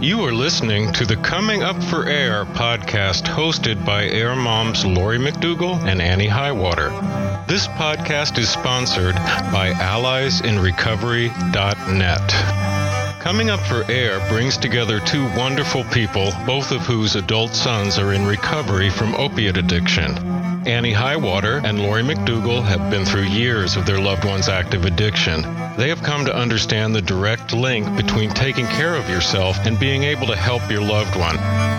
You are listening to the Coming Up for Air podcast hosted by Air Moms Lori McDougall and Annie Highwater. This podcast is sponsored by AlliesInRecovery.net. Coming Up for Air brings together two wonderful people, both of whose adult sons are in recovery from opiate addiction. Annie Highwater and Lori McDougall have been through years of their loved one's active addiction. They have come to understand the direct link between taking care of yourself and being able to help your loved one.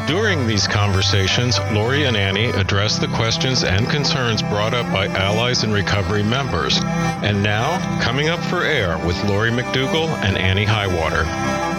During these conversations, Lori and Annie address the questions and concerns brought up by Allies in Recovery members. And now, coming up for air with Lori McDougall and Annie Highwater.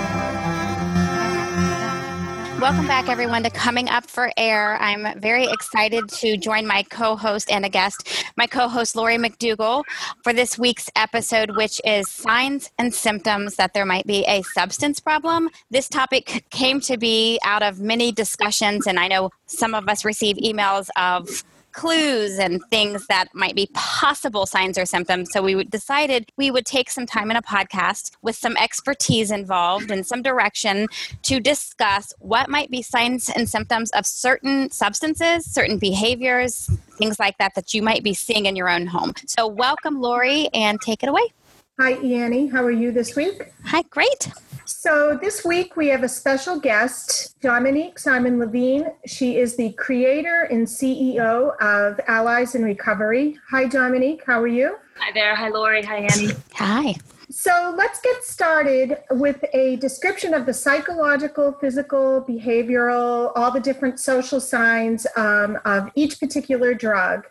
Welcome back, everyone, to Coming Up for Air. I'm very excited to join my co host and a guest, my co host, Lori McDougall, for this week's episode, which is Signs and Symptoms That There Might Be a Substance Problem. This topic came to be out of many discussions, and I know some of us receive emails of clues and things that might be possible signs or symptoms. So we decided we would take some time in a podcast with some expertise involved and some direction to discuss what might be signs and symptoms of certain substances, certain behaviors, things like that that you might be seeing in your own home. So welcome, Lori, and take it away. Hi, Annie. How are you this week? Hi, great. So, this week we have a special guest, Dominique Simon Levine. She is the creator and CEO of Allies in Recovery. Hi, Dominique. How are you? Hi there. Hi, Lori. Hi, Annie. Hi. So, let's get started with a description of the psychological, physical, behavioral, all the different social signs um, of each particular drug.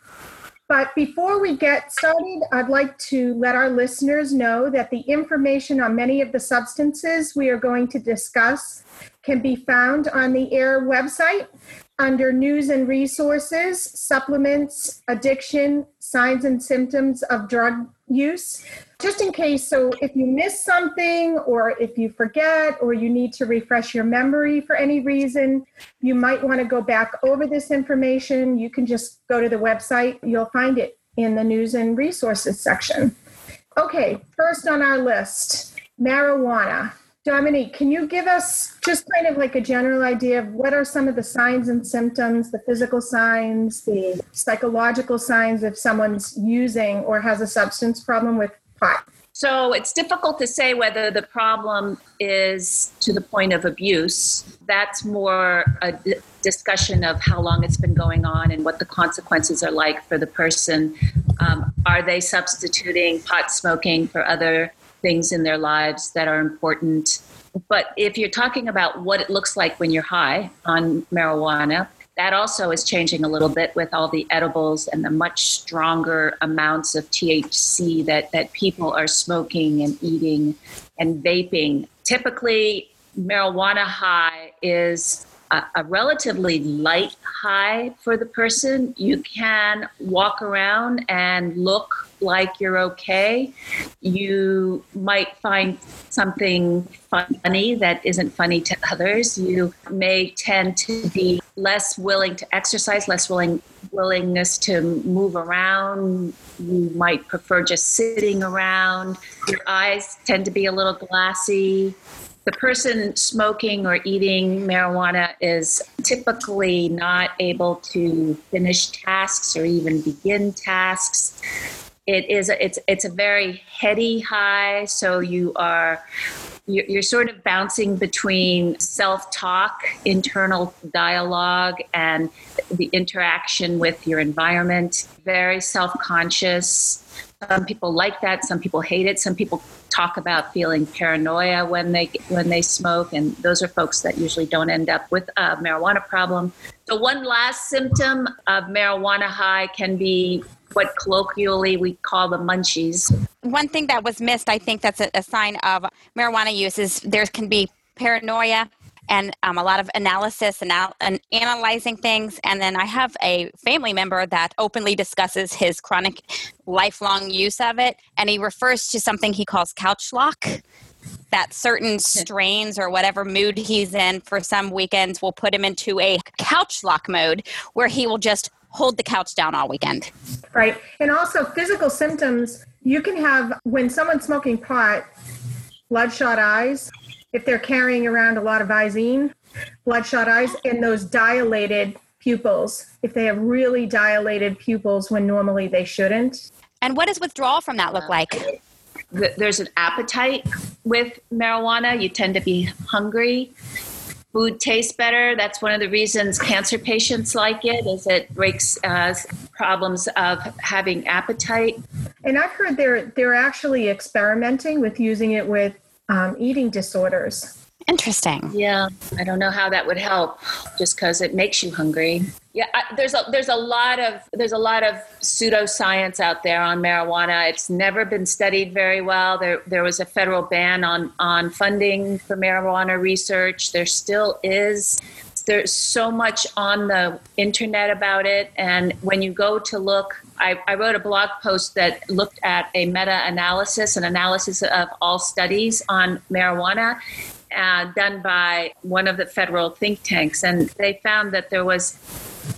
But before we get started, I'd like to let our listeners know that the information on many of the substances we are going to discuss can be found on the AIR website under News and Resources, Supplements, Addiction, Signs and Symptoms of Drug Use just in case, so if you miss something or if you forget or you need to refresh your memory for any reason, you might want to go back over this information. You can just go to the website, you'll find it in the news and resources section. Okay, first on our list marijuana. Dominique, can you give us just kind of like a general idea of what are some of the signs and symptoms, the physical signs, the psychological signs if someone's using or has a substance problem with pot? So it's difficult to say whether the problem is to the point of abuse. That's more a d- discussion of how long it's been going on and what the consequences are like for the person. Um, are they substituting pot smoking for other things in their lives that are important? But if you're talking about what it looks like when you're high on marijuana, that also is changing a little bit with all the edibles and the much stronger amounts of THC that, that people are smoking and eating and vaping. Typically, marijuana high is a, a, relatively light high for the person. You can walk around and look like you're okay. You might find something funny that isn't funny to others. You may tend to be less willing to exercise, less willing willingness to move around. You might prefer just sitting around. Your eyes tend to be a little glassy the person smoking or eating marijuana is typically not able to finish tasks or even begin tasks. It is a, it's it's a very heady high, so you are you're, sort of bouncing between self-talk, internal dialogue, and the interaction with your environment. Very self-conscious. Some people like that. Some people hate it. Some people talk about feeling paranoia when they when they smoke, and those are folks that usually don't end up with a marijuana problem. So one last symptom of marijuana high can be what colloquially we call the munchies. One thing that was missed, I think that's a, a sign of marijuana use is there can be paranoia and um, a lot of analysis and, al- and analyzing things. And then I have a family member that openly discusses his chronic lifelong use of it. And he refers to something he calls couch lock. That certain strains or whatever mood he's in for some weekends will put him into a couch lock mode where he will just hold the couch down all weekend. Right. And also physical symptoms, you can have when someone's smoking pot, bloodshot eyes, if they're carrying around a lot of visine, bloodshot eyes, and those dilated pupils, if they have really dilated pupils when normally they shouldn't. And what does withdrawal from that look like? There's an appetite with marijuana. You tend to be hungry. Food tastes better. That's one of the reasons cancer patients like it, is it breaks uh, problems of having appetite. And I've heard they're they're actually experimenting with using it with um, eating disorders. Interesting. Yeah, I don't know how that would help, just because it makes you hungry. Yeah, I, there's a there's a lot of there's a lot of pseudoscience out there on marijuana. It's never been studied very well. There there was a federal ban on on funding for marijuana research. There still is. There's so much on the internet about it, and when you go to look I, I, wrote a blog post that looked at a meta analysis, an analysis of all studies on marijuana uh, done by one of the federal think tanks. And they found that there was.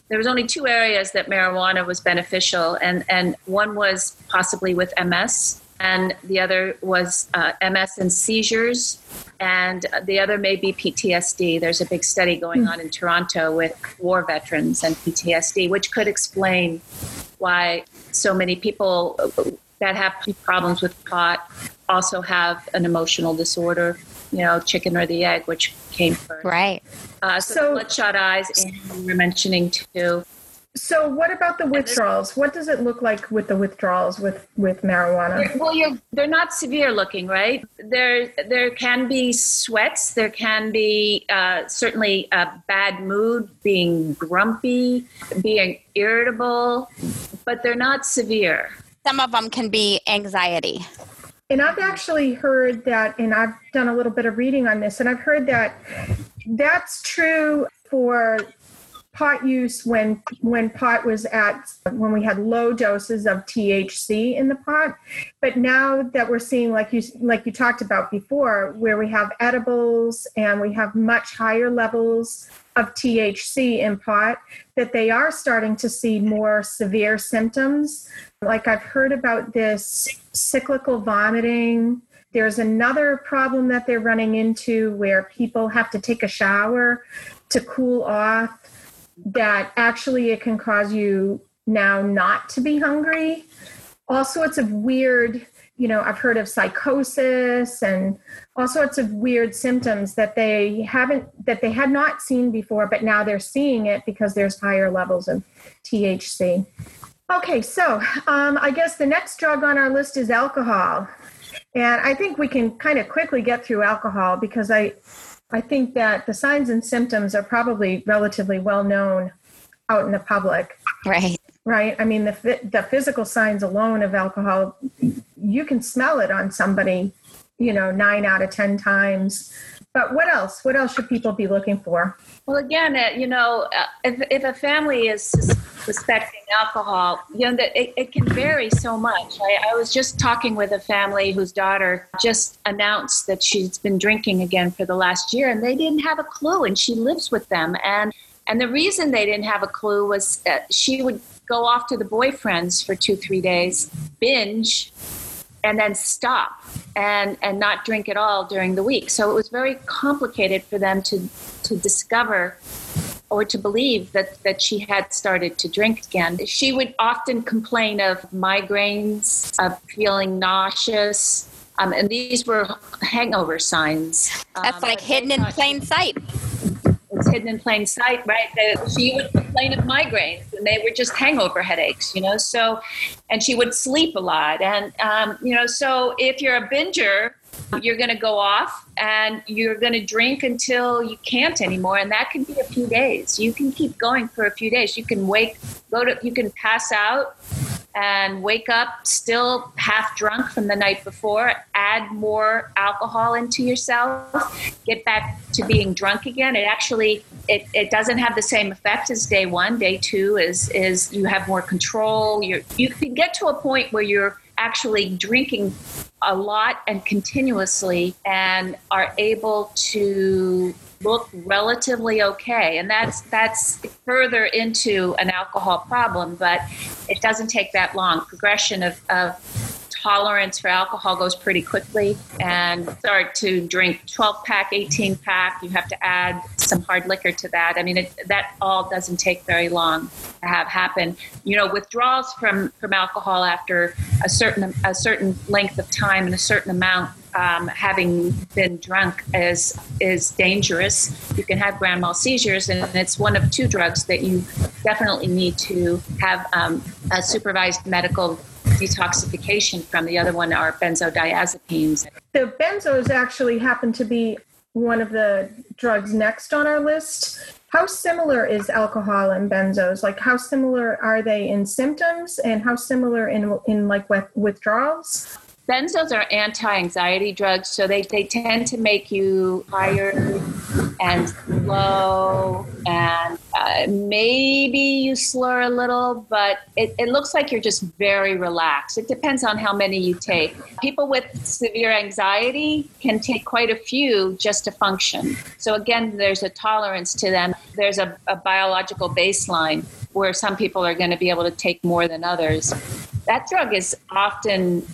There was only two areas that marijuana was beneficial, and, and one was possibly with MS, and the other was uh, MS and seizures, and the other may be PTSD. There's a big study going on in Toronto with war veterans and PTSD, which could explain why so many people that have problems with pot also have an emotional disorder. You know, chicken or the egg, which came first. Right. Uh, so, so bloodshot eyes, and you were mentioning too. So, what about the withdrawals? What does it look like with the withdrawals with with marijuana? Well, you're, they're not severe looking, right? There there can be sweats. There can be uh, certainly a bad mood, being grumpy, being irritable, but they're not severe. Some of them can be anxiety. And I've actually heard that, and I've done a little bit of reading on this, and I've heard that that's true for pot use when when pot was at when we had low doses of THC in the pot. But now that we're seeing like you like you talked about before where we have edibles and we have much higher levels of THC in pot that they are starting to see more severe symptoms like I've heard about this cyclical vomiting there's another problem that they're running into where people have to take a shower to cool off that actually it can cause you now not to be hungry. All sorts of weird, you know, I've heard of psychosis and all sorts of weird symptoms that they haven't, that they had not seen before, but now they're seeing it because there's higher levels of THC. Okay, so um, I guess the next drug on our list is alcohol. And I think we can kind of quickly get through alcohol because I, I think that the signs and symptoms are probably relatively well known out in the public. Right. Right. I mean, the the physical signs alone of alcohol, you can smell it on somebody, you know, nine out of ten times. But what else? What else should people be looking for? Well, again, uh, you know, uh, if, if a family is suspecting alcohol, you know, it, it can vary so much. I, I was just talking with a family whose daughter just announced that she's been drinking again for the last year, and they didn't have a clue, and she lives with them. And and the reason they didn't have a clue was she would go off to the boyfriends for two, three days, binge, and then stop and and not drink at all during the week. So it was very complicated for them to to discover or to believe that that she had started to drink again. She would often complain of migraines, of feeling nauseous, um, and these were hangover signs. That's um, like hidden in plain sight it's hidden in plain sight, right? That she would complain of migraines, and they were just hangover headaches, you know. So, and she would sleep a lot, and um, you know, so if you're a binger, you're going to go off and you're going to drink until you can't anymore, and that can be a few days. You can keep going for a few days. You can wake, go to, you can pass out and wake up still half drunk from the night before, add more alcohol into yourself, get back to being drunk again. It actually it, it doesn't have the same effect as day one. Day two is is you have more control. You you can get to a point where you're actually drinking a lot and continuously and are able to look relatively okay and that's that's further into an alcohol problem but it doesn't take that long progression of, of tolerance for alcohol goes pretty quickly and start to drink 12 pack, 18 pack. You have to add some hard liquor to that. I mean, it, that all doesn't take very long to have happen. You know, withdrawals from, from alcohol after a certain a certain length of time and a certain amount um, having been drunk is is dangerous. You can have grand mal seizures, and it's one of two drugs that you definitely need to have um, a supervised medical detoxification from. The other one are benzodiazepines. The benzos actually happen to be one of the drugs next on our list. How similar is alcohol and benzos? Like, how similar are they in symptoms, and how similar in in like with withdrawals? Benzos are anti-anxiety drugs, so they, they tend to make you tired and slow, and uh, maybe you slur a little, but it, it looks like you're just very relaxed. It depends on how many you take. People with severe anxiety can take quite a few just to function. So again, there's a tolerance to them. There's a, a biological baseline where some people are going to be able to take more than others. That drug is often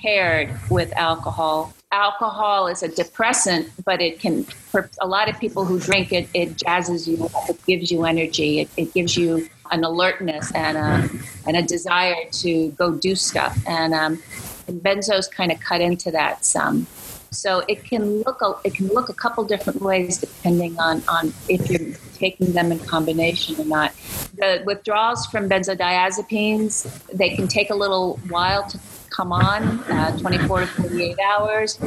paired with alcohol. Alcohol is a depressant, but it can, for a lot of people who drink it, it jazzes you up, it gives you energy, it, it gives you an alertness and a, and a desire to go do stuff. And, um, and benzos kind of cut into that some. So it can look a, it can look a couple different ways depending on, on if you're taking them in combination or not. The withdrawals from benzodiazepines they can take a little while to come on, uh, 24 to 48 hours.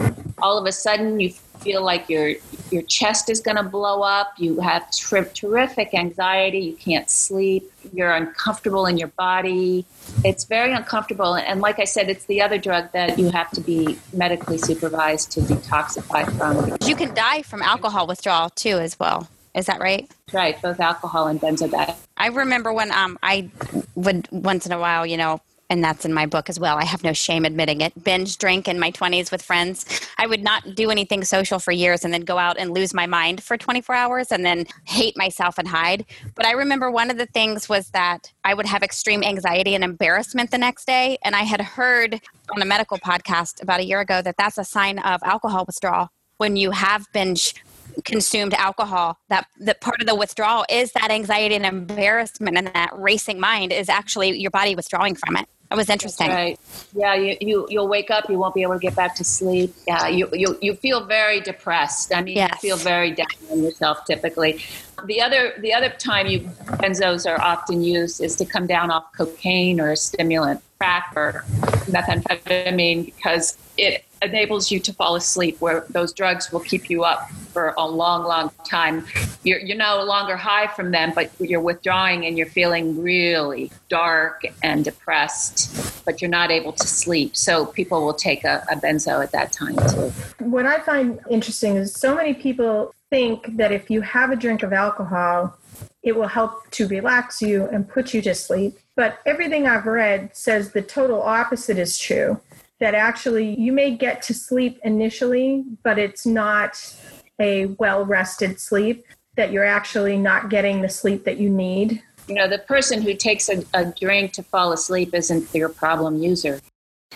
All of a sudden, you feel like your your chest is going to blow up. You have tri- terrific anxiety. You can't sleep. You're uncomfortable in your body. It's very uncomfortable. And like I said, it's the other drug that you have to be medically supervised to detoxify from. You can die from alcohol withdrawal too, as well. Is that right? Right, both alcohol and benzodiazepines. I remember when um, I would once in a while, you know, and that's in my book as well. I have no shame admitting it. Binge drink in my 20s with friends. I would not do anything social for years and then go out and lose my mind for 24 hours and then hate myself and hide. But I remember one of the things was that I would have extreme anxiety and embarrassment the next day. And I had heard on a medical podcast about a year ago that that's a sign of alcohol withdrawal when you have binge consumed alcohol that that part of the withdrawal is that anxiety and embarrassment and that racing mind is actually your body withdrawing from it it was interesting. That's right. Yeah, you, you you'll wake up, you won't be able to get back to sleep. Yeah, you you, you feel very depressed. I mean, yes. you feel very down on yourself typically. The other the other time you benzos are often used is to come down off cocaine or a stimulant, crack or methamphetamine because it enables you to fall asleep where those drugs will keep you up for a long long time. You're, you're no longer high from them but you're withdrawing and you're feeling really dark and depressed but you're not able to sleep. So people will take a, a benzo at that time too. What i find interesting is so many people think that if you have a drink of alcohol it will help to relax you and put you to sleep. But everything i've read says the total opposite is true that actually you may get to sleep initially, but it's not a well rested sleep, that you're actually not getting the sleep that you need. You know, the person who takes a, a drink to fall asleep isn't your problem user.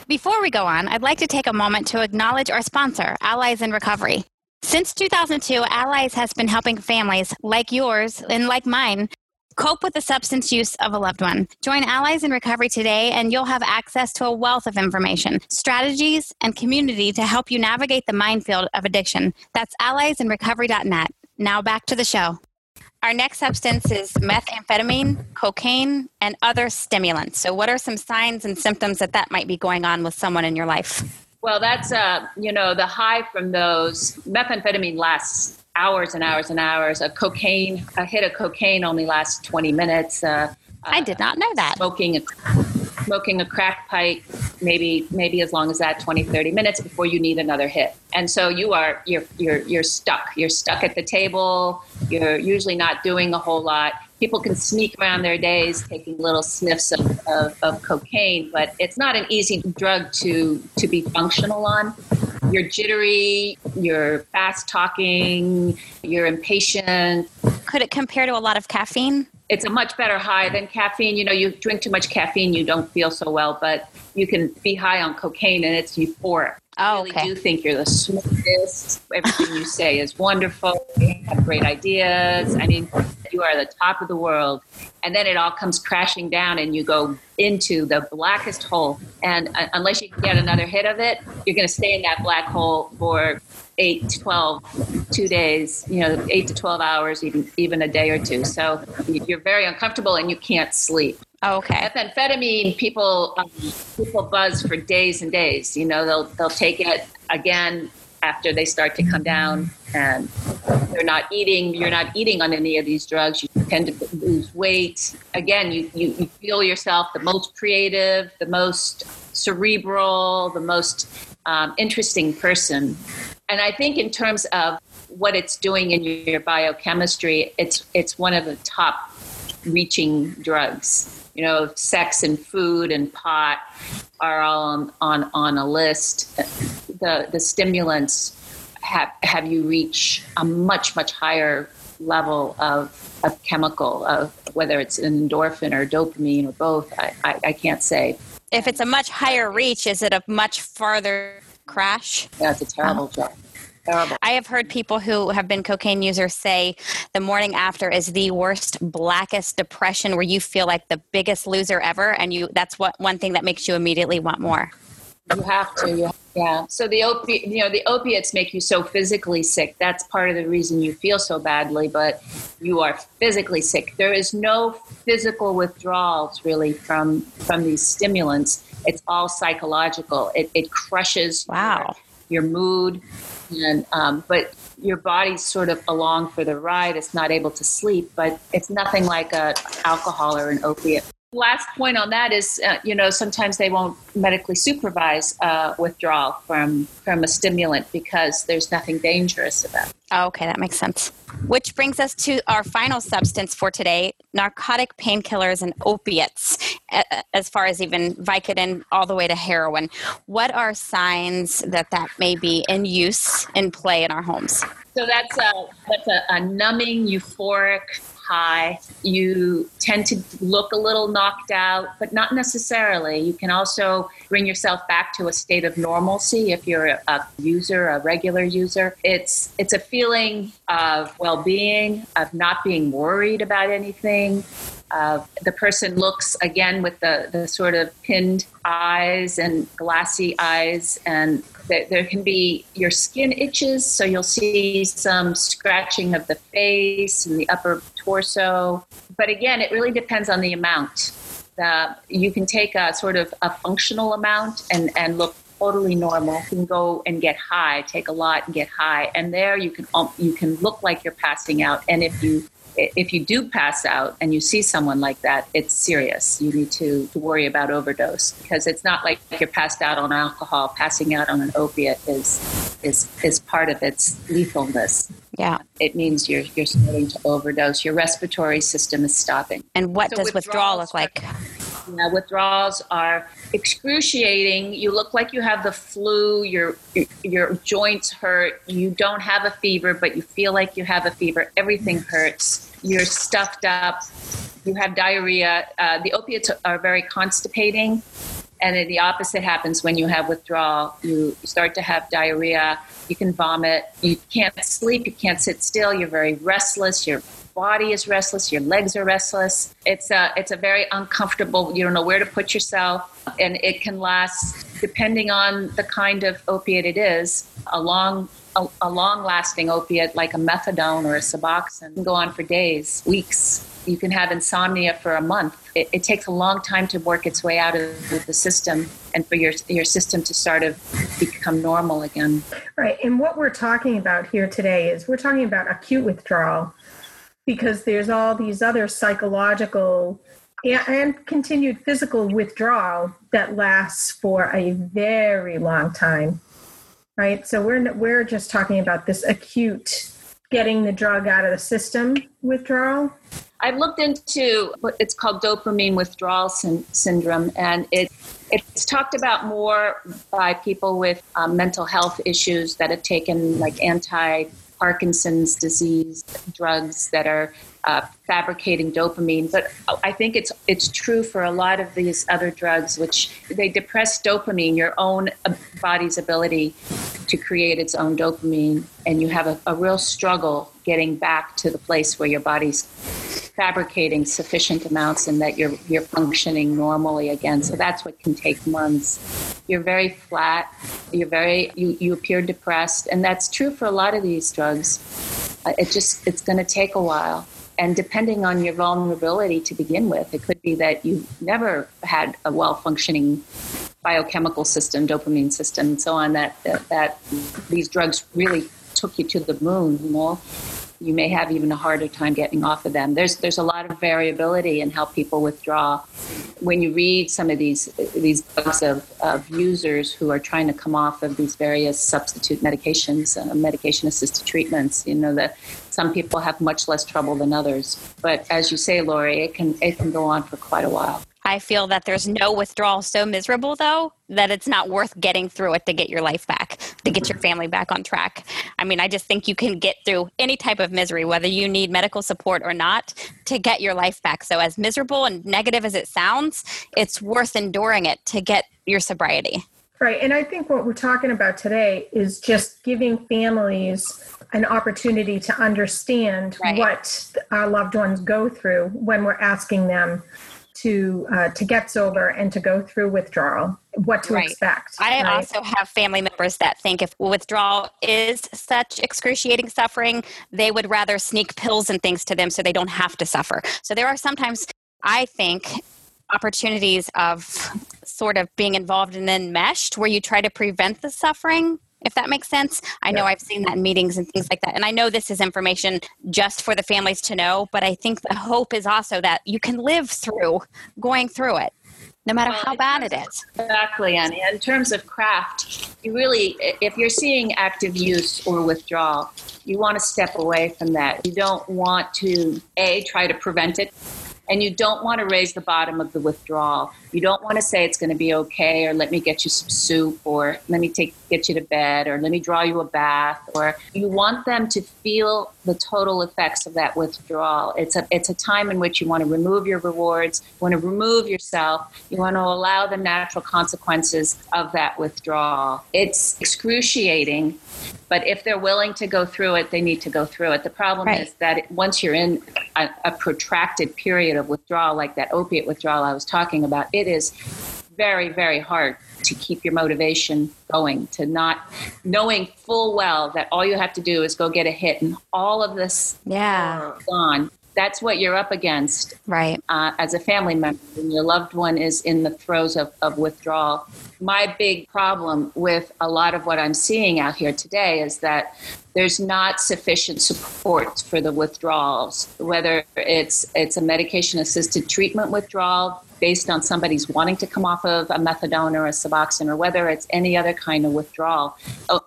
Before we go on, I'd like to take a moment to acknowledge our sponsor, Allies in Recovery. Since 2002, Allies has been helping families like yours and like mine Cope with the substance use of a loved one. Join Allies in Recovery today, and you'll have access to a wealth of information, strategies, and community to help you navigate the minefield of addiction. That's alliesinrecovery.net. Now back to the show. Our next substance is methamphetamine, cocaine, and other stimulants. So, what are some signs and symptoms that that might be going on with someone in your life? Well, that's uh, you know the high from those methamphetamine lasts hours and hours and hours. A cocaine, a hit of cocaine only lasts 20 minutes. Uh, I did not know that. Smoking a, smoking a crack pipe, maybe maybe as long as that 20, 30 minutes before you need another hit. And so you are you're you're you're stuck. You're stuck at the table. You're usually not doing a whole lot. People can sneak around their days taking little sniffs of, of, of cocaine, but it's not an easy drug to to be functional on you're jittery, you're fast talking, you're impatient. Could it compare to a lot of caffeine? it's a much better high than caffeine. You know, you drink too much caffeine, you don't feel so well, but you can be high on cocaine and it's euphoric. Oh, I really okay. do think you're the smartest. Everything you say is wonderful. You have great ideas. I mean, you are the top of the world. And then it all comes crashing down, and you go into the blackest hole. And uh, unless you can get another hit of it, you're going to stay in that black hole for eight to 12, two days, you know, eight to 12 hours, even, even a day or two. So you're very uncomfortable and you can't sleep. Okay. Methamphetamine, people um, people buzz for days and days. You know, they'll they'll take it again after they start to come down, and they're not eating. You're not eating on any of these drugs. You tend to lose weight. Again, you you, you feel yourself the most creative, the most cerebral, the most um, interesting person. And I think in terms of what it's doing in your biochemistry, it's it's one of the top reaching drugs you know, sex and food and pot are all on, on, on a list. The, the stimulants have, have you reach a much, much higher level of, of chemical, of whether it's an endorphin or dopamine or both. I, I, I can't say. If it's a much higher reach, is it a much farther crash? That's a terrible um, drug. Terrible. I have heard people who have been cocaine users say the morning after is the worst, blackest depression where you feel like the biggest loser ever, and you that's what one thing that makes you immediately want more. You have to, you, yeah. So the opi- you know, the opiates make you so physically sick. That's part of the reason you feel so badly, but you are physically sick. There is no physical withdrawals really from from these stimulants. It's all psychological. It, it crushes Wow. your, your mood, and um, but your body's sort of along for the ride. It's not able to sleep, but it's nothing like a alcohol or an opiate. Last point on that is, uh, you know, sometimes they won't medically supervise uh, withdrawal from from a stimulant because there's nothing dangerous about it. Oh, okay, that makes sense. Which brings us to our final substance for today narcotic painkillers and opiates, as far as even Vicodin all the way to heroin. What are signs that that may be in use, in play in our homes? So that's a that's a, a numbing, euphoric high. You tend to look a little knocked out, but not necessarily. You can also bring yourself back to a state of normalcy if you're a, user, a regular user. It's it's a feeling of well-being, of not being worried about anything. Uh, the person looks again with the, the sort of pinned eyes and glassy eyes, and there, there can be your skin itches, so you'll see some scratching of the face and the upper torso. But again, it really depends on the amount. The, you can take a sort of a functional amount and, and look totally normal. You can go and get high, take a lot and get high, and there you can um, you can look like you're passing out. And if you if you do pass out and you see someone like that, it's serious. You need to, to worry about overdose because it's not like you're passed out on alcohol. Passing out on an opiate is is is part of its lethalness. Yeah. It means you're you're starting to overdose. Your respiratory system is stopping. And what So does withdrawal look like? Yeah, withdrawals are excruciating. You look like you have the flu. Your your joints hurt. You don't have a fever, but you feel like you have a fever. Everything hurts. You're stuffed up. You have diarrhea. Uh, the opiates are very constipating, and the opposite happens when you have withdrawal. You start to have diarrhea. You can vomit. You can't sleep. You can't sit still. You're very restless. Your body is restless. Your legs are restless. It's a it's a very uncomfortable. You don't know where to put yourself, and it can last depending on the kind of opiate it is. A long a, a long lasting opiate like a methadone or a Suboxone can go on for days, weeks. You can have insomnia for a month. It, it takes a long time to work its way out of the system and for your your system to sort of become normal again. Right. And what we're talking about here today is we're talking about acute withdrawal because there's all these other psychological and, and continued physical withdrawal that lasts for a very long time. Right. So we're we're just talking about this acute getting the drug out of the system withdrawal. I've looked into what it's called dopamine withdrawal syn- syndrome, and it it's talked about more by people with um, mental health issues that have taken like anti Parkinson's disease drugs that are uh, fabricating dopamine. But I think it's it's true for a lot of these other drugs, which they depress dopamine, your own uh, body's ability to create its own dopamine, and you have a, a real struggle getting back to the place where your body's fabricating sufficient amounts and that you're you're functioning normally again. So that's what can take months. You're very flat. You're very you, you appear depressed, and that's true for a lot of these drugs. Uh, it just it's going to take a while. And depending on your vulnerability to begin with, it could be that you've never had a well functioning biochemical system, dopamine system, and so on, that, that, that these drugs really took you to the moon, you know you may have even a harder time getting off of them. There's there's a lot of variability in how people withdraw. When you read some of these these books of, of users who are trying to come off of these various substitute medications, uh, medication assisted treatments, you know that some people have much less trouble than others. But as you say, Lori, it can it can go on for quite a while. I feel that there's no withdrawal so miserable, though, that it's not worth getting through it to get your life back, to get your mm-hmm. family back on track. I mean, I just think you can get through any type of misery, whether you need medical support or not, to get your life back. So, as miserable and negative as it sounds, it's worth enduring it to get your sobriety. Right. And I think what we're talking about today is just giving families an opportunity to understand right. what our loved ones go through when we're asking them to uh, to get sober and to go through withdrawal what to right. expect i right? also have family members that think if withdrawal is such excruciating suffering they would rather sneak pills and things to them so they don't have to suffer so there are sometimes i think opportunities of sort of being involved and enmeshed where you try to prevent the suffering if that makes sense. I know I've seen that in meetings and things like that. And I know this is information just for the families to know, but I think the hope is also that you can live through going through it. No matter how bad it is. Exactly, Annie. In terms of CRAFT, you really, if you're seeing active use or withdrawal, you want to step away from that. You don't want to, A, try to prevent it and you don't want to raise the bottom of the withdrawal. You don't want to say it's going to be okay, or let me get you some soup, or let me take get you to bed, or let me draw you a bath, or you want them to feel the total effects of that withdrawal. It's a it's a time in which you want to remove your rewards, you want to remove yourself, you want to allow the natural consequences of that withdrawal. It's excruciating, but if they're willing to go through it, they need to go through it. The problem right. is that once you're in a, a protracted period of withdrawal, like that opiate withdrawal I was talking about, it is very, very hard to keep your motivation going, to not knowing full well that all you have to do is go get a hit and all of this yeah gone. That's what you're up against, right? Uh, as a family member, when your loved one is in the throes of, of withdrawal. My big problem with a lot of what I'm seeing out here today is that there's not sufficient support for the withdrawals, whether it's it's a medication assisted treatment withdrawal based on somebody's wanting to come off of a methadone or a Suboxone, or whether it's any other kind of withdrawal.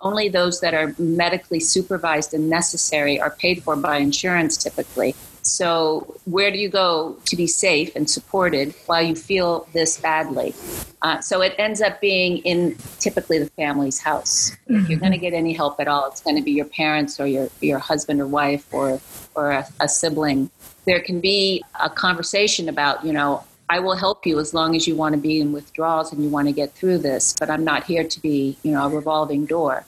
Only those that are medically supervised and necessary are paid for by insurance typically. So, where do you go to be safe and supported while you feel this badly? Uh, so, it ends up being in typically the family's house. Mm-hmm. If you're going to get any help at all, it's going to be your parents or your, your husband or wife or, or a, a sibling. There can be a conversation about, you know, I will help you as long as you want to be in withdrawals and you want to get through this, but I'm not here to be, you know, a revolving door.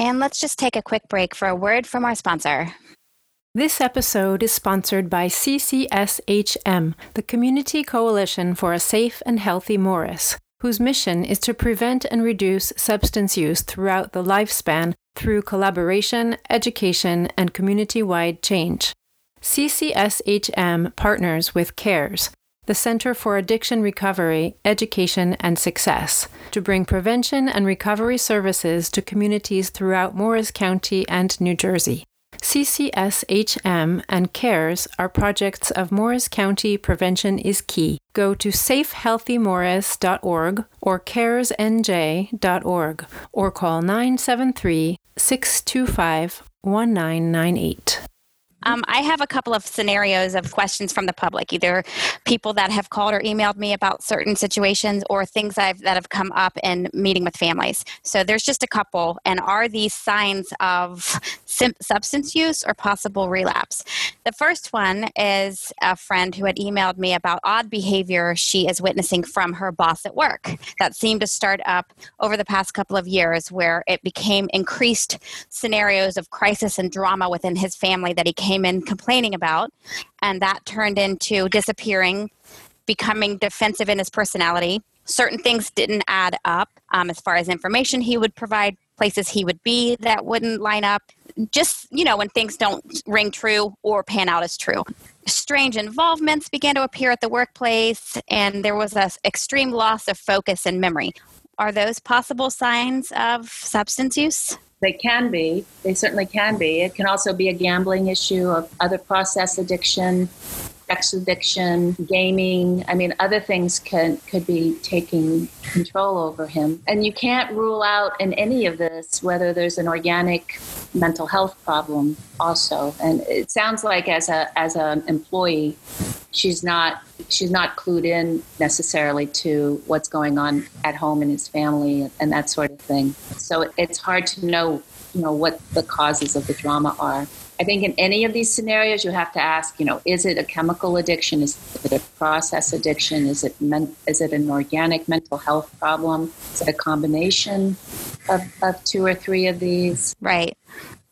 And let's just take a quick break for a word from our sponsor. This episode is sponsored by CCSHM, the Community Coalition for a Safe and Healthy Morris, whose mission is to prevent and reduce substance use throughout the lifespan through collaboration, education, and community wide change. CCSHM partners with CARES, the Center for Addiction Recovery, Education, and Success, to bring prevention and recovery services to communities throughout Morris County and New Jersey. CCSHM and CARES are projects of Morris County Prevention is Key. Go to safehealthymorris.org or caresnj.org or call 973 625 1998. Um, I have a couple of scenarios of questions from the public, either people that have called or emailed me about certain situations or things I've, that have come up in meeting with families. So there's just a couple. And are these signs of sim- substance use or possible relapse? The first one is a friend who had emailed me about odd behavior she is witnessing from her boss at work that seemed to start up over the past couple of years where it became increased scenarios of crisis and drama within his family that he came in complaining about and that turned into disappearing becoming defensive in his personality. Certain things didn't add up um, as far as information he would provide places he would be that wouldn't line up. Just you know when things don't ring true or pan out as true. Strange involvements began to appear at the workplace and there was an extreme loss of focus and memory. Are those possible signs of substance use they can be they certainly can be. It can also be a gambling issue of other process addiction sex addiction, gaming. I mean, other things can could be taking control over him. And you can't rule out in any of this whether there's an organic mental health problem also. And it sounds like as a as an employee, she's not she's not clued in necessarily to what's going on at home in his family and that sort of thing. So it's hard to know, you know, what the causes of the drama are. I think in any of these scenarios, you have to ask, you know, is it a chemical addiction? Is it a process addiction? Is it men- is it an organic mental health problem? Is it a combination of, of two or three of these? Right.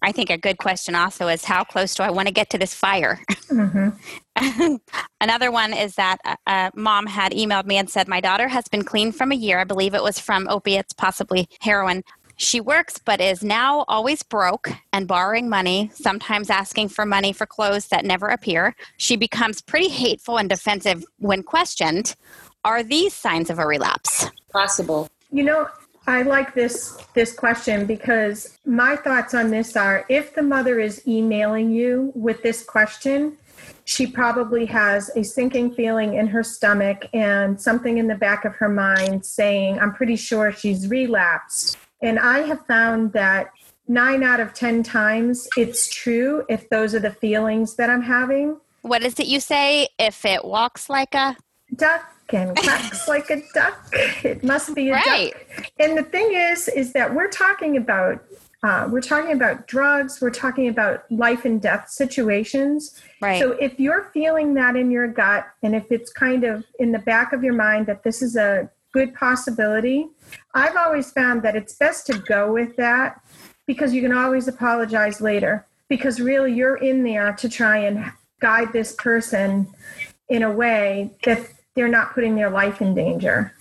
I think a good question also is how close do I want to get to this fire? Mm-hmm. Another one is that a, a mom had emailed me and said, My daughter has been clean from a year. I believe it was from opiates, possibly heroin. She works, but is now always broke and borrowing money, sometimes asking for money for clothes that never appear. She becomes pretty hateful and defensive when questioned. Are these signs of a relapse? Possible. You know, I like this this question because my thoughts on this are if the mother is emailing you with this question, she probably has a sinking feeling in her stomach and something in the back of her mind saying, I'm pretty sure she's relapsed. And I have found that nine out of 10 times it's true if those are the feelings that I'm having. What is it you say? If it walks like a duck and quacks like a duck, it must be a right. duck. And the thing is, is that we're talking about uh, we're talking about drugs. We're talking about life and death situations. Right. So if you're feeling that in your gut, and if it's kind of in the back of your mind that this is a good possibility, I've always found that it's best to go with that because you can always apologize later. Because really, you're in there to try and guide this person in a way that they're not putting their life in danger.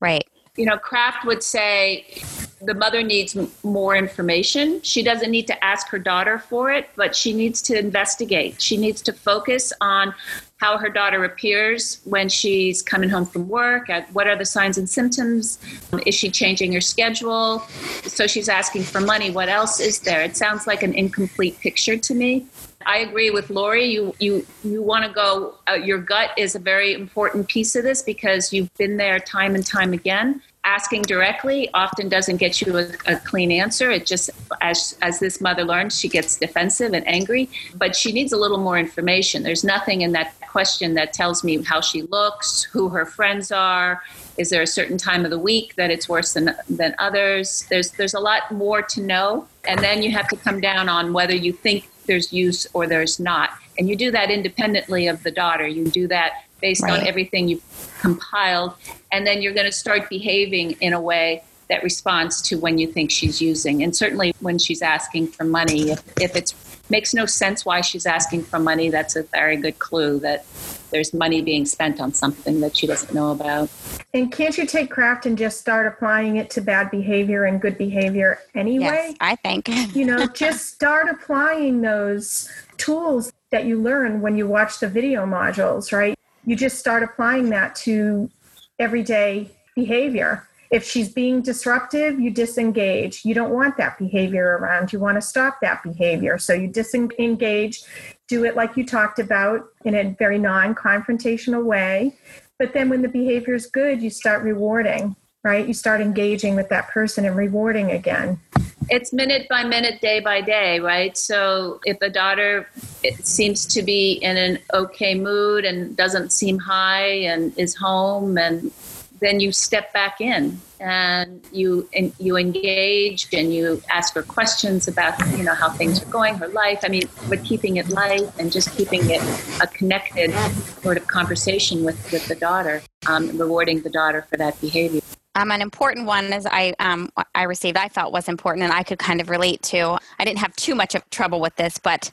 Right. You know, CRAFT would say the mother needs more information. She doesn't need to ask her daughter for it, but she needs to investigate. She needs to focus on how her daughter appears when she's coming home from work, at what are the signs and symptoms, is she changing her schedule? So she's asking for money. What else is there? It sounds like an incomplete picture to me. I agree with Lori. You you you want to go. Uh, your gut is a very important piece of this because you've been there time and time again asking directly often doesn't get you a, a, clean answer. It just, as, as this mother learns, she gets defensive and angry, but she needs a little more information. There's nothing in that question that tells me how she looks, who her friends are. Is there a certain time of the week that it's worse than, than others? There's, there's a lot more to know. And then you have to come down on whether you think there's use or there's not. And you do that independently of the daughter. You do that based right. on everything you've compiled. And then you're going to start behaving in a way that responds to when you think she's using. And certainly when she's asking for money, if, if it makes no sense why she's asking for money, that's a very good clue that there's money being spent on something that she doesn't know about. And can't you take CRAFT and just start applying it to bad behavior and good behavior anyway? Yes, I think. you know, just start applying those tools that you learn when you watch the video modules, right? you just start applying that to everyday behavior. If she's being disruptive, you disengage. You don't want that behavior around. You want to stop that behavior. So you disengage, do it like you talked about in a very non confrontational way. But then when the behavior is good, you start rewarding, right? You start engaging with that person and rewarding again it's minute by minute, day by day, right? So if a daughter seems to be in an okay mood and doesn't seem high and is home and then you step back in and you and you engage and you ask her questions about you know how things are going, her life. I mean, but keeping it light and just keeping it a connected sort of conversation with with the daughter, um, rewarding the daughter for that behavior. Um, an important one is I um, I received I felt was important and I could kind of relate to. I didn't have too much of trouble with this, but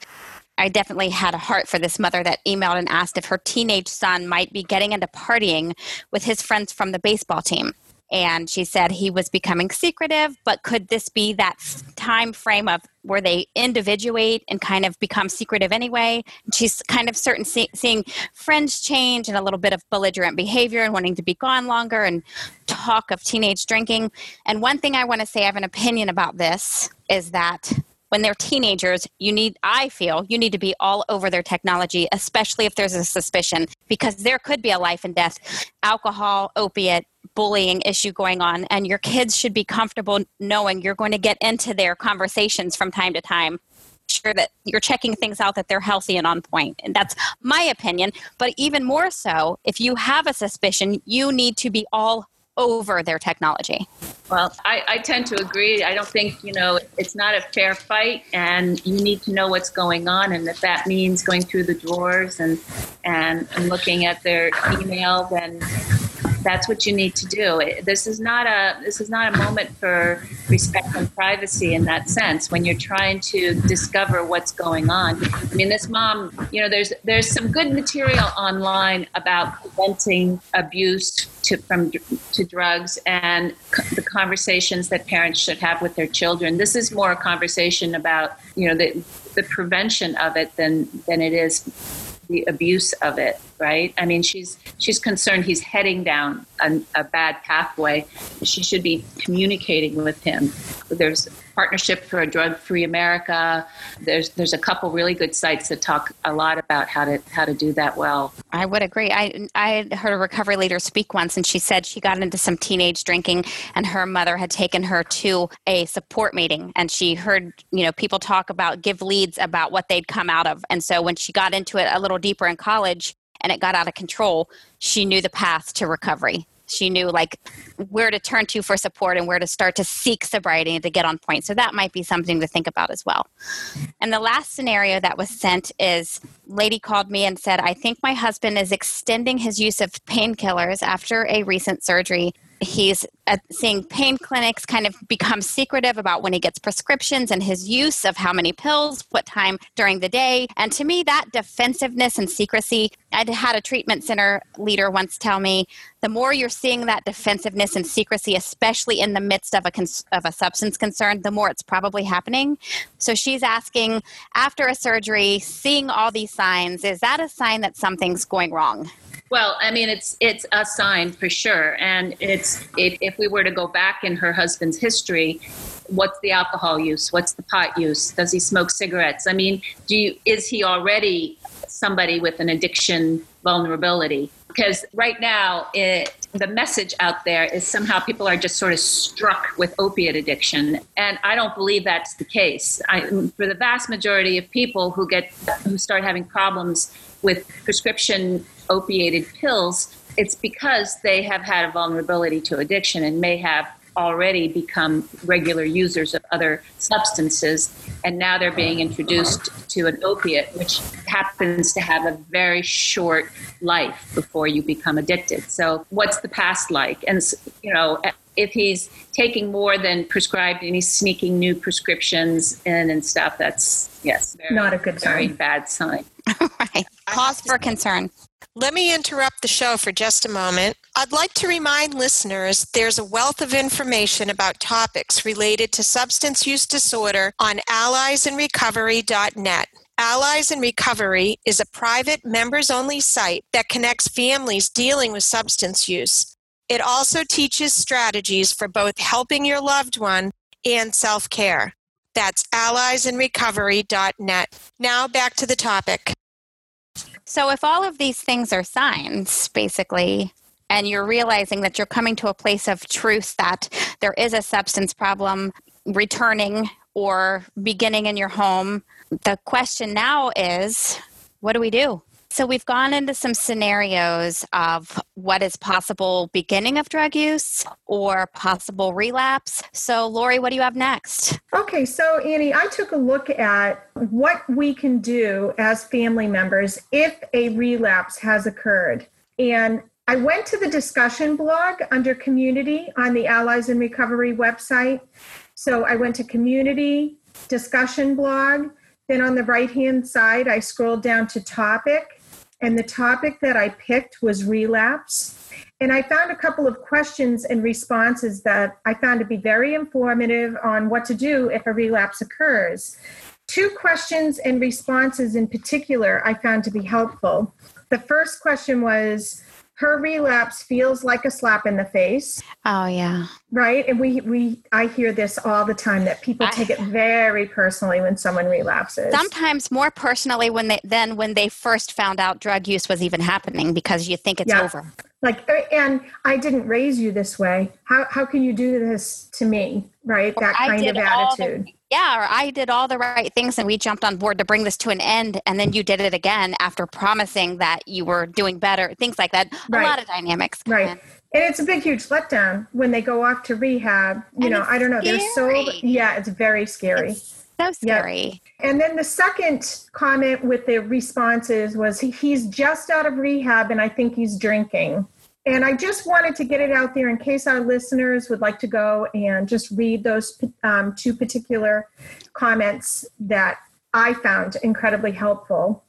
I definitely had a heart for this mother that emailed and asked if her teenage son might be getting into partying with his friends from the baseball team. And she said he was becoming secretive but could this be that time frame of where they individuate and kind of become secretive anyway? She's kind of certain see, seeing friends change and a little bit of belligerent behavior and wanting to be gone longer and talk of teenage drinking. And one thing i want to say i have an opinion about this is that when they're teenagers, you need, I feel, you need to be all over their technology, especially if there's a suspicion, because there could be a life and death alcohol, opiate, bullying issue going on. And your kids should be comfortable knowing you're going to get into their conversations from time to time. Sure that you're checking things out that they're healthy and on point. And that's my opinion. But even more so, if you have a suspicion, you need to be all over their technology. Well, I, I, tend to agree. I don't think, you know, it's not a fair fight and you need to know what's going on. And if that means going through the drawers and, and, and looking at their email, then that's what you need to do. This is not a this is not a moment for respect and privacy in that sense. When you're trying to discover what's going on, I mean, this mom, you know, there's there's some good material online about preventing abuse to from to drugs and the conversations that parents should have with their children. This is more a conversation about you know the the prevention of it than than it is the abuse of it right? I mean she's she's concerned he's heading down a, a bad pathway. She should be communicating with him. There's partnership for a drug-free America. There's there's a couple really good sites that talk a lot about how to how to do that well. I would agree. I I heard a recovery leader speak once, and she said she got into some teenage drinking, and her mother had taken her to a support meeting, and she heard you know people talk about give leads about what they'd come out of, and so when she got into it a little deeper in college and it got out of control, she knew the path to recovery she knew like where to turn to for support and where to start to seek sobriety and to get on point. So that might be something to think about as well. And the last scenario that was sent is lady called me and said, "I think my husband is extending his use of painkillers after a recent surgery he's uh, seeing pain clinics kind of become secretive about when he gets prescriptions and his use of how many pills, what time during the day. And to me, that defensiveness and secrecy, I had a treatment center leader once tell me the more you're seeing that defensiveness and secrecy, especially in the midst of a, cons- of a substance concern, the more it's probably happening. So she's asking, after a surgery, seeing all these signs, is that a sign that something's going wrong? Well, I mean, it's it's a sign for sure, and it's if, if we were to go back in her husband's history, what's the alcohol use? What's the pot use? Does he smoke cigarettes? I mean, do you, is he already somebody with an addiction vulnerability? Because right now, it, the message out there is somehow people are just sort of struck with opiate addiction, and I don't believe that's the case. I, for the vast majority of people who get who start having problems with prescription opiated pills, it's because they have had a vulnerability to addiction and may have already become regular users of other substances and now they're being introduced to an opiate which happens to have a very short life before you become addicted. So what's the past like? And you know if he's taking more than prescribed and he's sneaking new prescriptions in and stuff that's yes very, not a good sign. very bad sign. Right. Cause for concern let me interrupt the show for just a moment. I'd like to remind listeners there's a wealth of information about topics related to substance use disorder on alliesinrecovery.net. Allies in Recovery is a private members only site that connects families dealing with substance use. It also teaches strategies for both helping your loved one and self care. That's alliesinrecovery.net. Now back to the topic. So, if all of these things are signs, basically, and you're realizing that you're coming to a place of truth that there is a substance problem returning or beginning in your home. The question now is what do we do? So we've gone into some scenarios of what is possible beginning of drug use or possible relapse. So Lori, what do you have next? Okay, so Annie, I took a look at what we can do as family members if a relapse has occurred. And I went to the discussion blog under community on the Allies in Recovery website. So I went to community discussion blog. Then on the right hand side, I scrolled down to topic and the topic that I picked was relapse. And I found a couple of questions and responses that I found to be very informative on what to do if a relapse occurs. Two questions and responses in particular I found to be helpful. The first question was her relapse feels like a slap in the face. Oh yeah. Right? And we we I hear this all the time that people I, take it very personally when someone relapses. Sometimes more personally when they than when they first found out drug use was even happening because you think it's yeah. over. Like uh, and I didn't raise you this way. How how can you do this to me? Right? That kind of attitude. The, yeah, or I did all the right things and we jumped on board to bring this to an end, and then you did it again after promising that you were doing better, things like that. Right. A lot of dynamics. Right. In. And it's a big, huge letdown when they go off to rehab. You and know, I don't know. Scary. They're so, yeah, it's very scary. It's so scary. Yep. And then the second comment with the responses was he's just out of rehab and I think he's drinking. And I just wanted to get it out there in case our listeners would like to go and just read those um, two particular comments that I found incredibly helpful.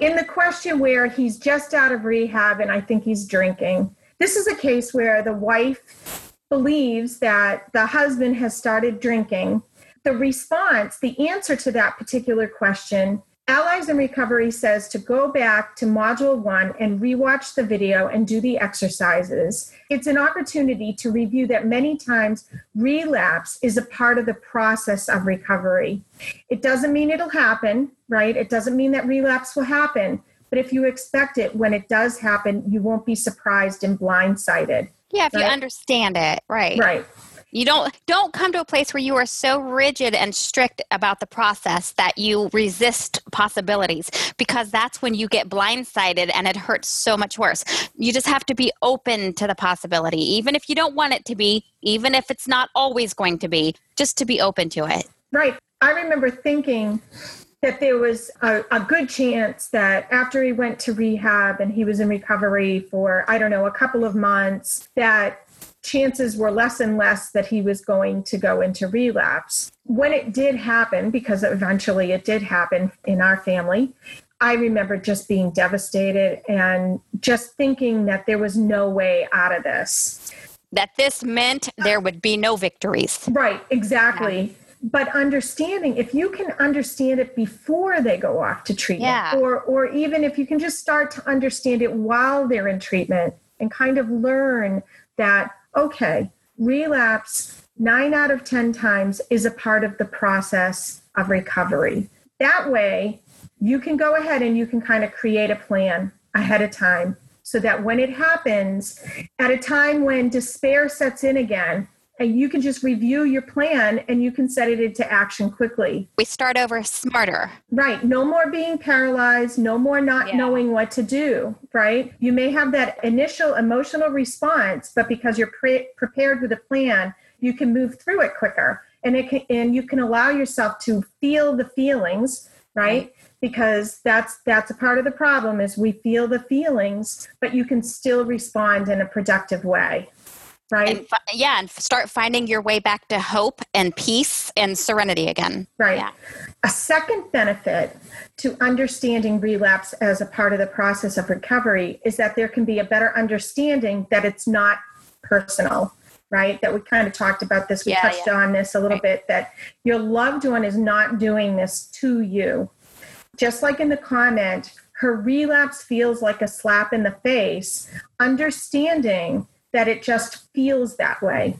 In the question where he's just out of rehab and I think he's drinking, this is a case where the wife believes that the husband has started drinking. The response, the answer to that particular question Allies in Recovery says to go back to module one and rewatch the video and do the exercises. It's an opportunity to review that many times relapse is a part of the process of recovery. It doesn't mean it'll happen, right? It doesn't mean that relapse will happen. But if you expect it, when it does happen, you won't be surprised and blindsided. Yeah, if right? you understand it, right. Right. You don't don't come to a place where you are so rigid and strict about the process that you resist possibilities because that's when you get blindsided and it hurts so much worse. You just have to be open to the possibility even if you don't want it to be, even if it's not always going to be, just to be open to it. Right. I remember thinking that there was a, a, good chance that after he went to rehab and he was in recovery for, I don't know, a couple of months, that chances were less and less that he was going to go into relapse. When it did happen, because eventually it did happen in our family, I remember just being devastated and just thinking that there was no way out of this. That this meant there would be no victories. Right, exactly. Yeah. But understanding, if you can understand it before they go off to treatment, yeah. or or even if you can just start to understand it while they're in treatment and kind of learn that okay, relapse nine out of 10 times is a part of the process of recovery. That way, you can go ahead and you can kind of create a plan ahead of time so that when it happens, at a time when despair sets in again, and you can just review your plan and you can set it into action quickly. We start over smarter. Right. No more being paralyzed, no more not yeah. knowing what to do, right? You may have that initial emotional response, but because you're pre- prepared with a plan, you can move through it quicker. And it can, and you can allow yourself to feel the feelings, right? Because that's that's a part of the problem is we feel the feelings, but you can still respond in a productive way right. And, yeah and start finding your way back to hope and peace and serenity again. Right. Yeah. a second benefit to understanding relapse as a part of the process of recovery is that there can be a better understanding that it's not personal right? That we kind of talked about this. We yeah, touched yeah. on this a little right. bit that your loved one is not doing this to you. Just like in the comment her relapse feels like a slap in the face. Understanding that it just feels that way.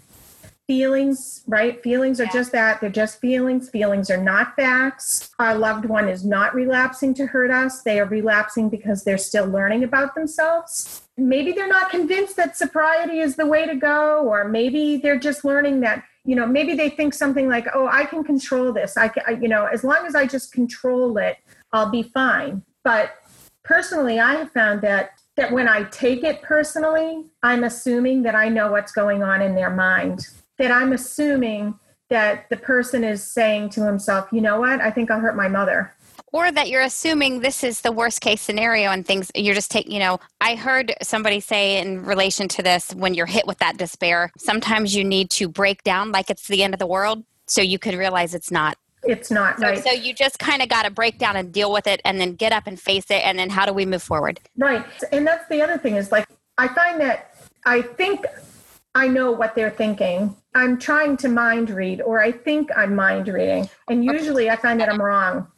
Feelings, right? Feelings are just that. They're just feelings. Feelings are not facts. Our loved one is not relapsing to hurt us. They are relapsing because they're still learning about themselves. Maybe they're not convinced that sobriety is the way to go, or maybe they're just learning that you know, maybe they think something like, oh, I can control this. I can, you know, as long as I just control it, I'll be fine. But personally, I have found that that when I take it personally, I'm assuming that I know what's going on in their mind. That I'm assuming that the person is saying to himself, you know what, I think I'll hurt my mother. Or that you're assuming this is the worst case scenario and things you're just taking, you know, I heard somebody say in relation to this when you're hit with that despair, sometimes you need to break down like it's the end of the world so you can realize it's not it's not so, right. So you just kind of got to break down and deal with it and then get up and face it. And then how do we move forward? Right. And that's the other thing is like, I find that I think I know what they're thinking. I'm trying to mind read, or I think I'm mind reading. And usually I find that I'm wrong,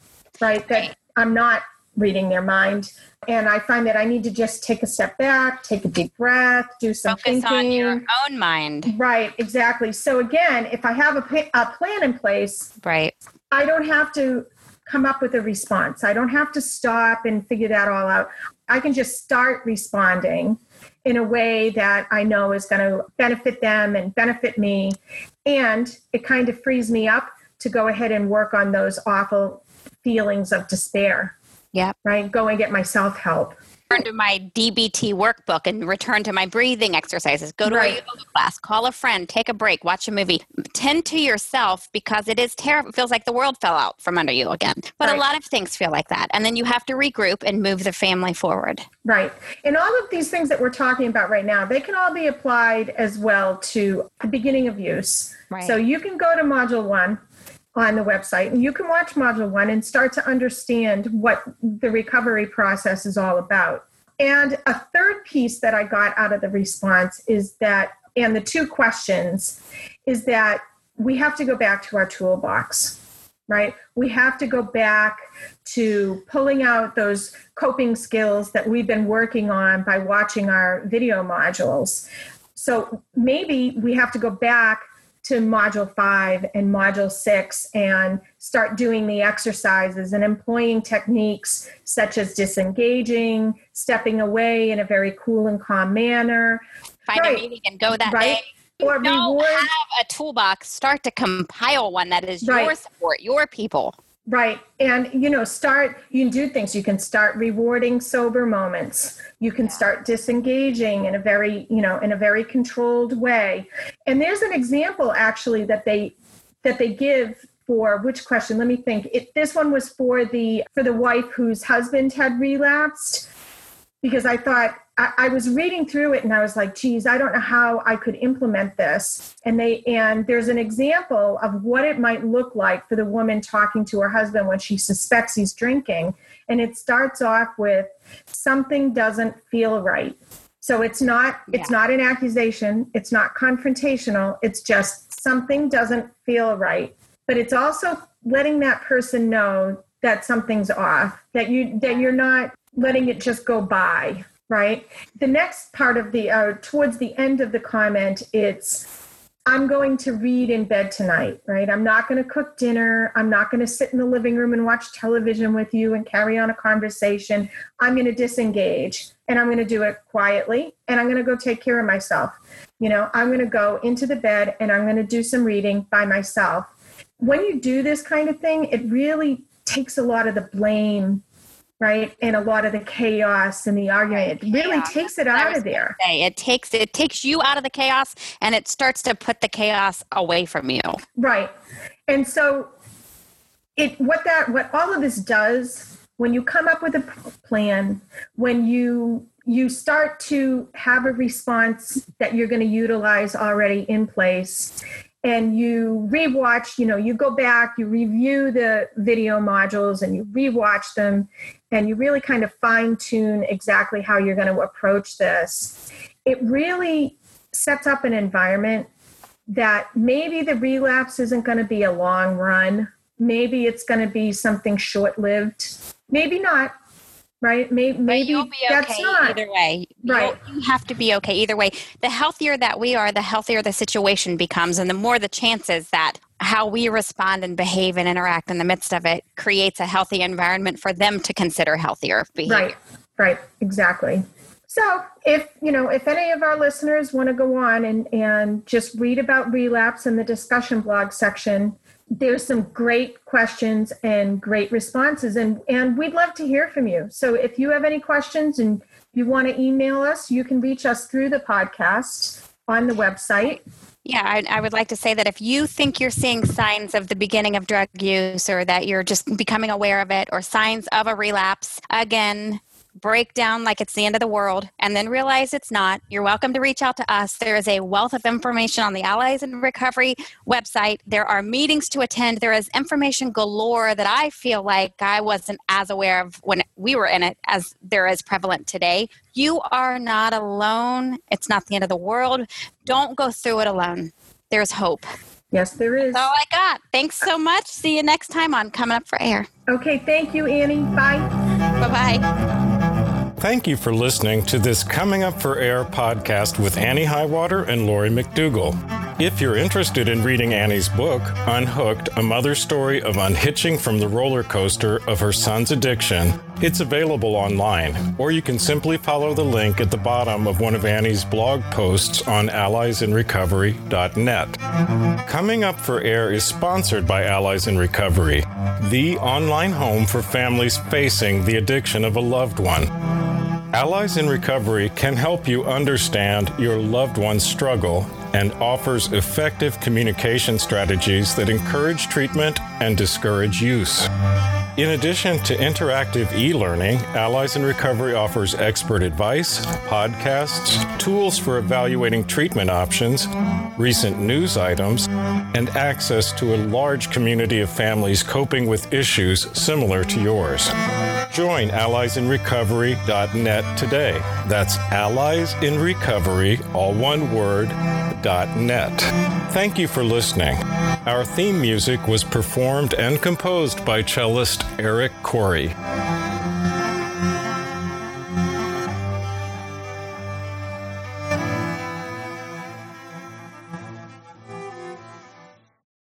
right? That I'm not reading their mind. And I find that I need to just take a step back, take a deep breath, do some Focus thinking. on your own mind. Right, exactly. So again, if I have a, a plan in place, right, I don't have to come up with a response. I don't have to stop and figure that all out. I can just start responding in a way that I know is going to benefit them and benefit me. And it kind of frees me up to go ahead and work on those awful feelings of despair. Yeah. Right? Go and get my self help. Turn to my DBT workbook and return to my breathing exercises. Go to Right. a yoga class, call a friend, take a break, watch a movie. Tend to yourself because it is terrible. It feels like the world fell out from under you again. But Right. a lot of things feel like that. And then you have to regroup and move the family forward. Right. And all of these things that we're talking about right now, they can all be applied as well to the beginning of use. Right. So you can go to module one on the website and you can watch module one and start to understand what the recovery process is all about. And a third piece that I got out of the response is that, and the two questions, is that we have to go back to our toolbox, right? We have to go back to pulling out those coping skills that we've been working on by watching our video modules. So maybe we have to go back to module five and module six and start doing the exercises and employing techniques such as disengaging, stepping away in a very cool and calm manner, Find Right. a meeting and go that Right. day. You or don't reward. have a toolbox. Start to compile one that is your support, your people. Right. And, you know, start, you can do things. You can start rewarding sober moments. You can start disengaging in a very, you know, in a very controlled way. And there's an example actually that they, that they give for which question? Let me think. It, this one was for the, for the wife whose husband had relapsed because I thought I, I was reading through it and I was like, geez, I don't know how I could implement this. And they and there's an example of what it might look like for the woman talking to her husband when she suspects he's drinking. And it starts off with something doesn't feel right. So it's not it's Yeah. not an accusation, it's not confrontational, it's just something doesn't feel right. But it's also letting that person know that something's off, that you that you're not letting it just go by, right? The next part of the uh, towards the end of the comment, it's I'm going to read in bed tonight, right? I'm not going to cook dinner. I'm not going to sit in the living room and watch television with you and carry on a conversation. I'm going to disengage and I'm going to do it quietly and I'm going to go take care of myself. You know, I'm going to go into the bed and I'm going to do some reading by myself. When you do this kind of thing, it really takes a lot of the blame, right? And a lot of the chaos and the argument. It really Chaos. takes it That's what I out of there. Say, It takes it takes you out of the chaos and it starts to put the chaos away from you. Right. And so it what that what all of this does when you come up with a plan, when you you start to have a response that you're going to utilize already in place and you rewatch, you know, you go back, you review the video modules and you rewatch them and you really kind of fine tune exactly how you're going to approach this. It really sets up an environment that maybe the relapse isn't going to be a long run. Maybe it's going to be something short lived. Maybe not, right? Maybe, maybe you'll be that's okay not. either way. You'll- Right. You have to be okay either way. The healthier that we are, the healthier the situation becomes, and the more the chances that how we respond and behave and interact in the midst of it creates a healthy environment for them to consider healthier behavior. Right, right, exactly. So if you know if any of our listeners want to go on and and just read about relapse in the discussion blog section, there's some great questions and great responses and and we'd love to hear from you. So if you have any questions and you want to email us, you can reach us through the podcast on the website. Yeah, I, I, would like to say that if you think you're seeing signs of the beginning of drug use or that you're just becoming aware of it or signs of a relapse, again, break down like it's the end of the world, and then realize it's not, you're welcome to reach out to us. There is a wealth of information on the Allies in Recovery website. There are meetings to attend. There is information galore that I feel like I wasn't as aware of when we were in it as there is prevalent today. You are not alone. It's not the end of the world. Don't go through it alone. There's hope. Yes, there is. That's all I got. Thanks so much. See you next time on Coming Up for Air. Okay, thank you, Annie. Bye. Bye bye. Thank you for listening to this Coming Up for Air podcast with Annie Highwater and Lori McDougall. If you're interested in reading Annie's book, Unhooked A Mother's Story of Unhitching from the Roller Coaster of Her Son's Addiction, it's available online, or you can simply follow the link at the bottom of one of Annie's blog posts on alliesinrecovery.net. Coming Up for Air is sponsored by Allies in Recovery, the online home for families facing the addiction of a loved one. Allies in Recovery can help you understand your loved one's struggle and offers effective communication strategies that encourage treatment and discourage use. In addition to interactive e learning, Allies in Recovery offers expert advice, podcasts, tools for evaluating treatment options, recent news items, and access to a large community of families coping with issues similar to yours. Join alliesinrecovery.net today. That's alliesinrecovery, all one word, .net. Thank you for listening. Our theme music was performed and composed by cellist Eric Corey.